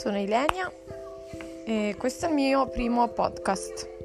sono Ilenia e questo è il mio primo podcast.